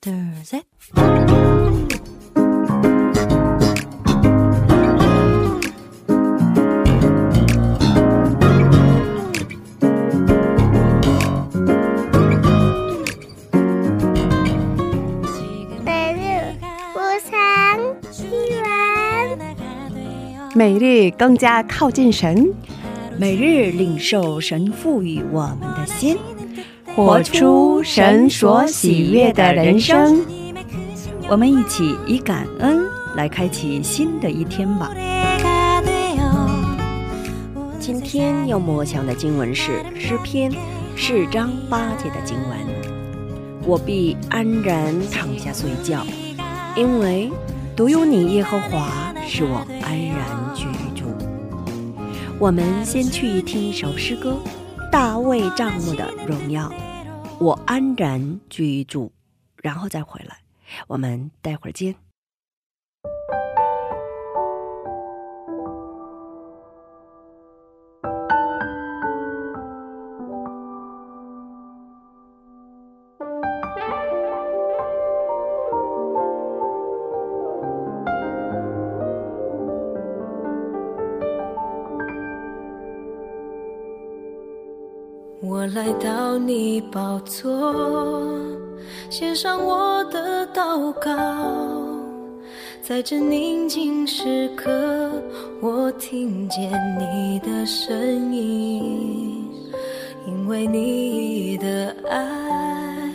둘, 셋每日更加靠近神。每日领受神赋予我们的心。活出神所喜悦的人生。我们一起以感恩来开启新的一天吧。今天要默想的经文是诗篇四章八节的经文。我必安然躺下睡觉，因为独有你耶和华使我安然居住。我们先去听一首诗歌《大卫帐幕的荣耀》，我安然居住，然后再回来。我们待会儿见。我来到你宝座，献上我的祷告，在这宁静时刻，我听见你的声音，因为你的爱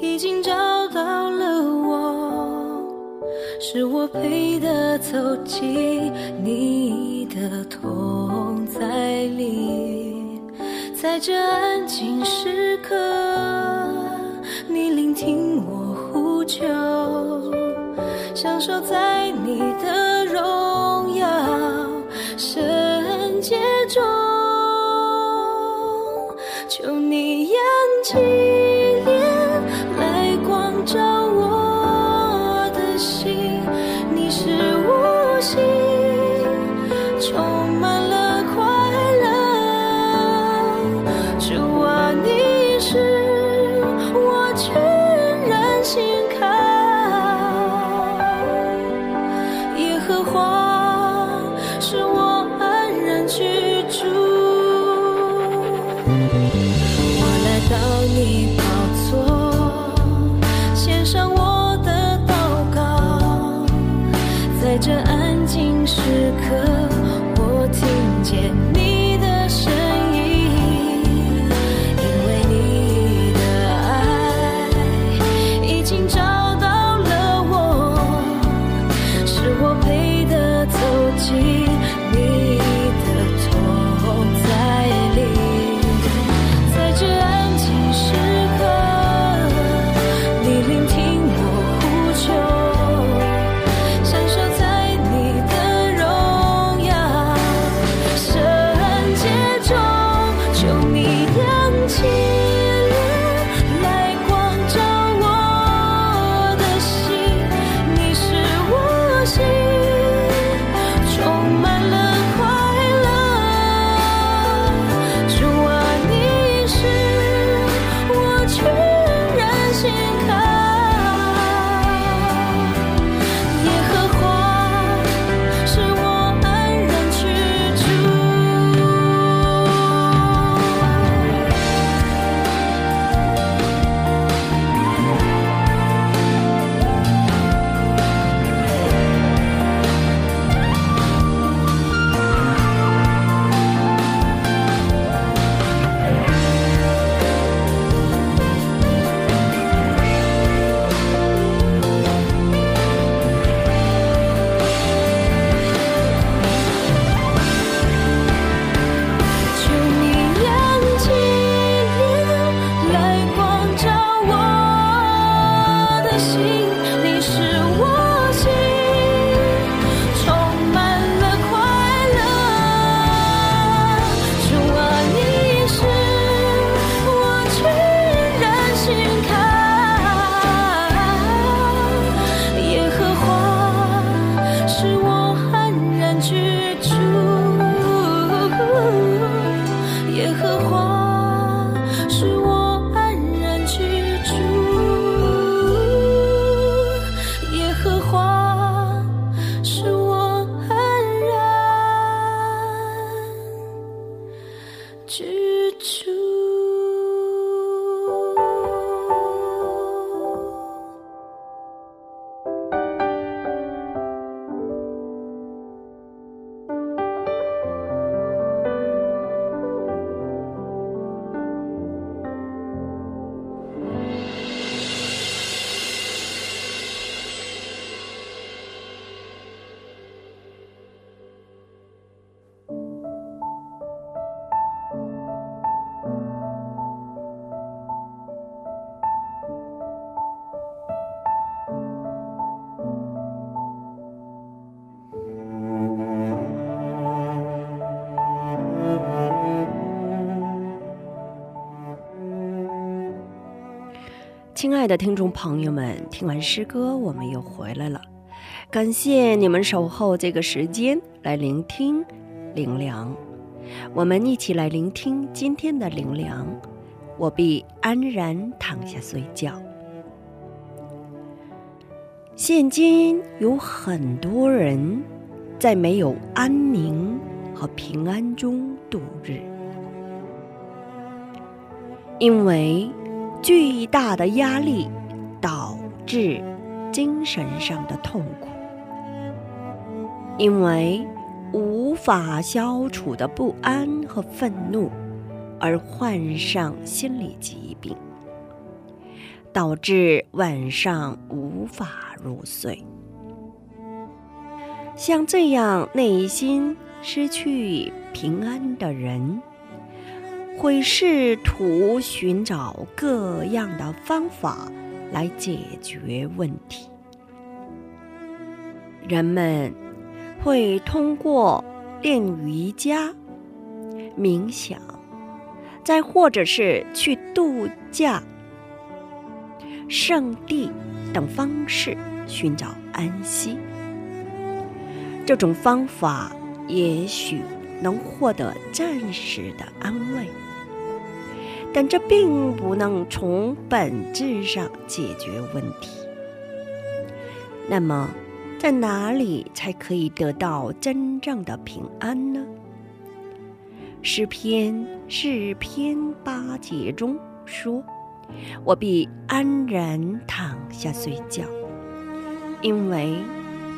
已经找到了我，是我配得走进你的同在里。在这安静时刻，你聆听我呼救，享受在你的我来到你旁火亲爱的听众朋友们，听完诗歌，我们又回来了。感谢你们守候这个时间来聆听灵粮，我们一起来聆听今天的灵粮。我必安然躺下睡觉。现今有很多人在没有安宁和平安中度日，因为巨大的压力导致精神上的痛苦，因为无法消除的不安和愤怒而患上心理疾病。导致晚上无法入睡。像这样内心失去平安的人，会试图寻找各样的方法来解决问题。人们会通过练瑜伽、冥想，再或者是去度假。圣地等方式寻找安息，这种方法也许能获得暂时的安慰，但这并不能从本质上解决问题。那么，在哪里才可以得到真正的平安呢？诗篇诗篇八节中说。我必安然躺下睡觉，因为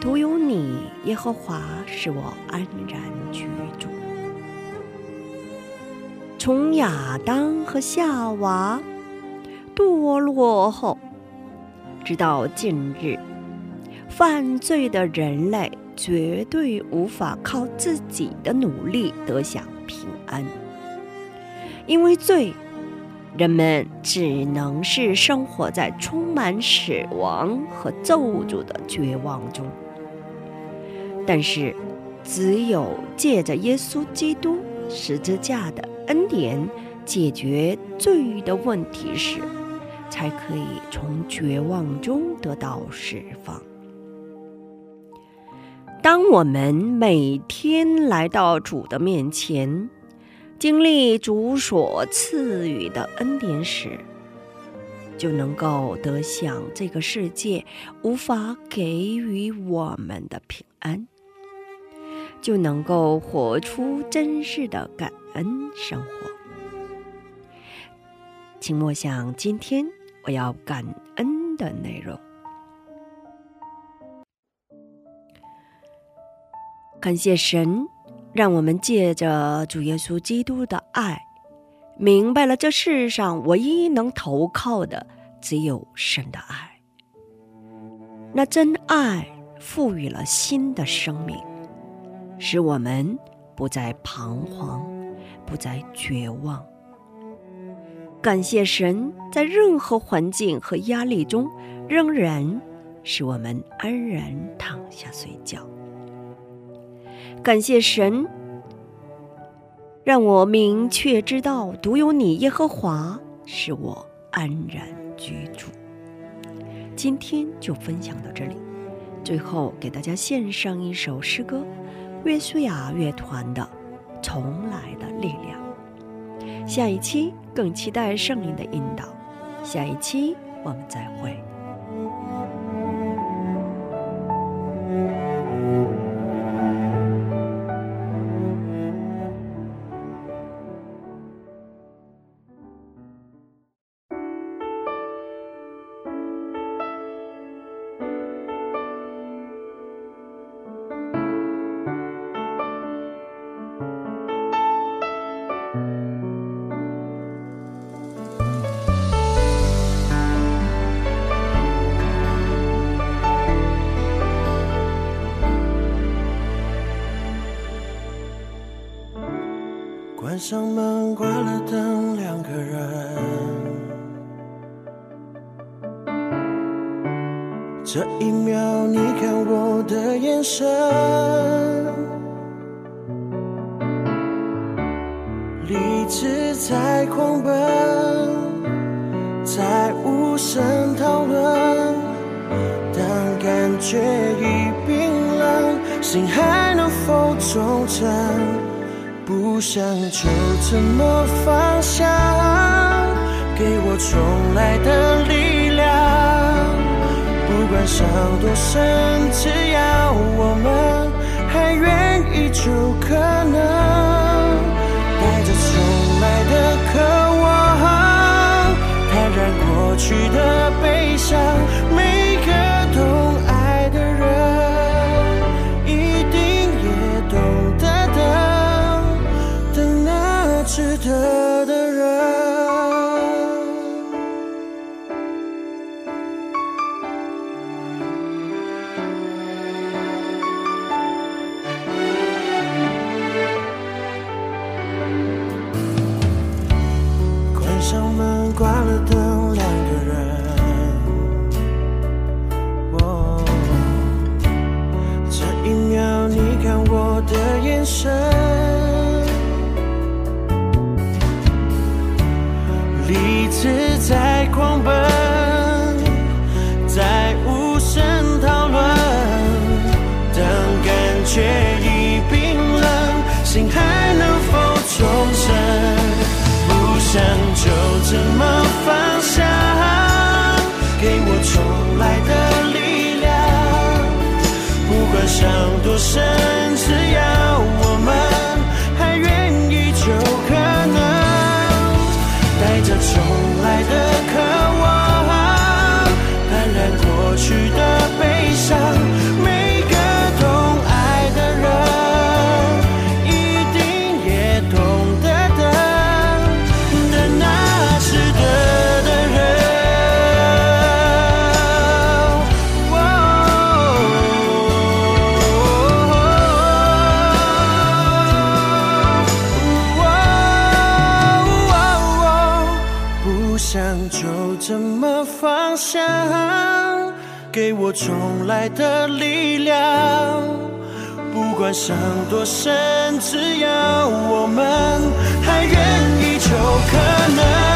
独有你，耶和华使我安然居住。从亚当和夏娃堕落后，直到今日，犯罪的人类绝对无法靠自己的努力得享平安，因为罪。人们只能是生活在充满死亡和咒诅的绝望中。但是，只有借着耶稣基督十字架的恩典解决罪的问题时，才可以从绝望中得到释放。当我们每天来到主的面前。经历主所赐予的恩典时，就能够得享这个世界无法给予我们的平安，就能够活出真实的感恩生活。请默想今天我要感恩的内容，感谢神。让我们借着主耶稣基督的爱，明白了这世上唯一能投靠的只有神的爱。那真爱赋予了新的生命，使我们不再彷徨，不再绝望。感谢神，在任何环境和压力中，仍然使我们安然躺下睡觉。感谢神，让我明确知道，独有你耶和华使我安然居住。今天就分享到这里，最后给大家献上一首诗歌，约书亚乐团的《重来的力量》。下一期更期待圣灵的引导，下一期我们再会。上门，关了灯，两个人。这一秒，你看我的眼神，理智在狂奔，在无。声讨论。当感觉已冰冷，心还能否忠诚？不想就这么放下，给我重来的力量。不管伤多深，只要我们还愿意，就可能带着重来的渴望，坦然过去的悲伤。的人。理智在狂奔，在无声讨论。当感觉已冰冷，心还能否重生？不想就这么放下，给我重来的力量。不管伤多深，只要手。重来的力量。不管伤多深，只要我们还愿意，就可能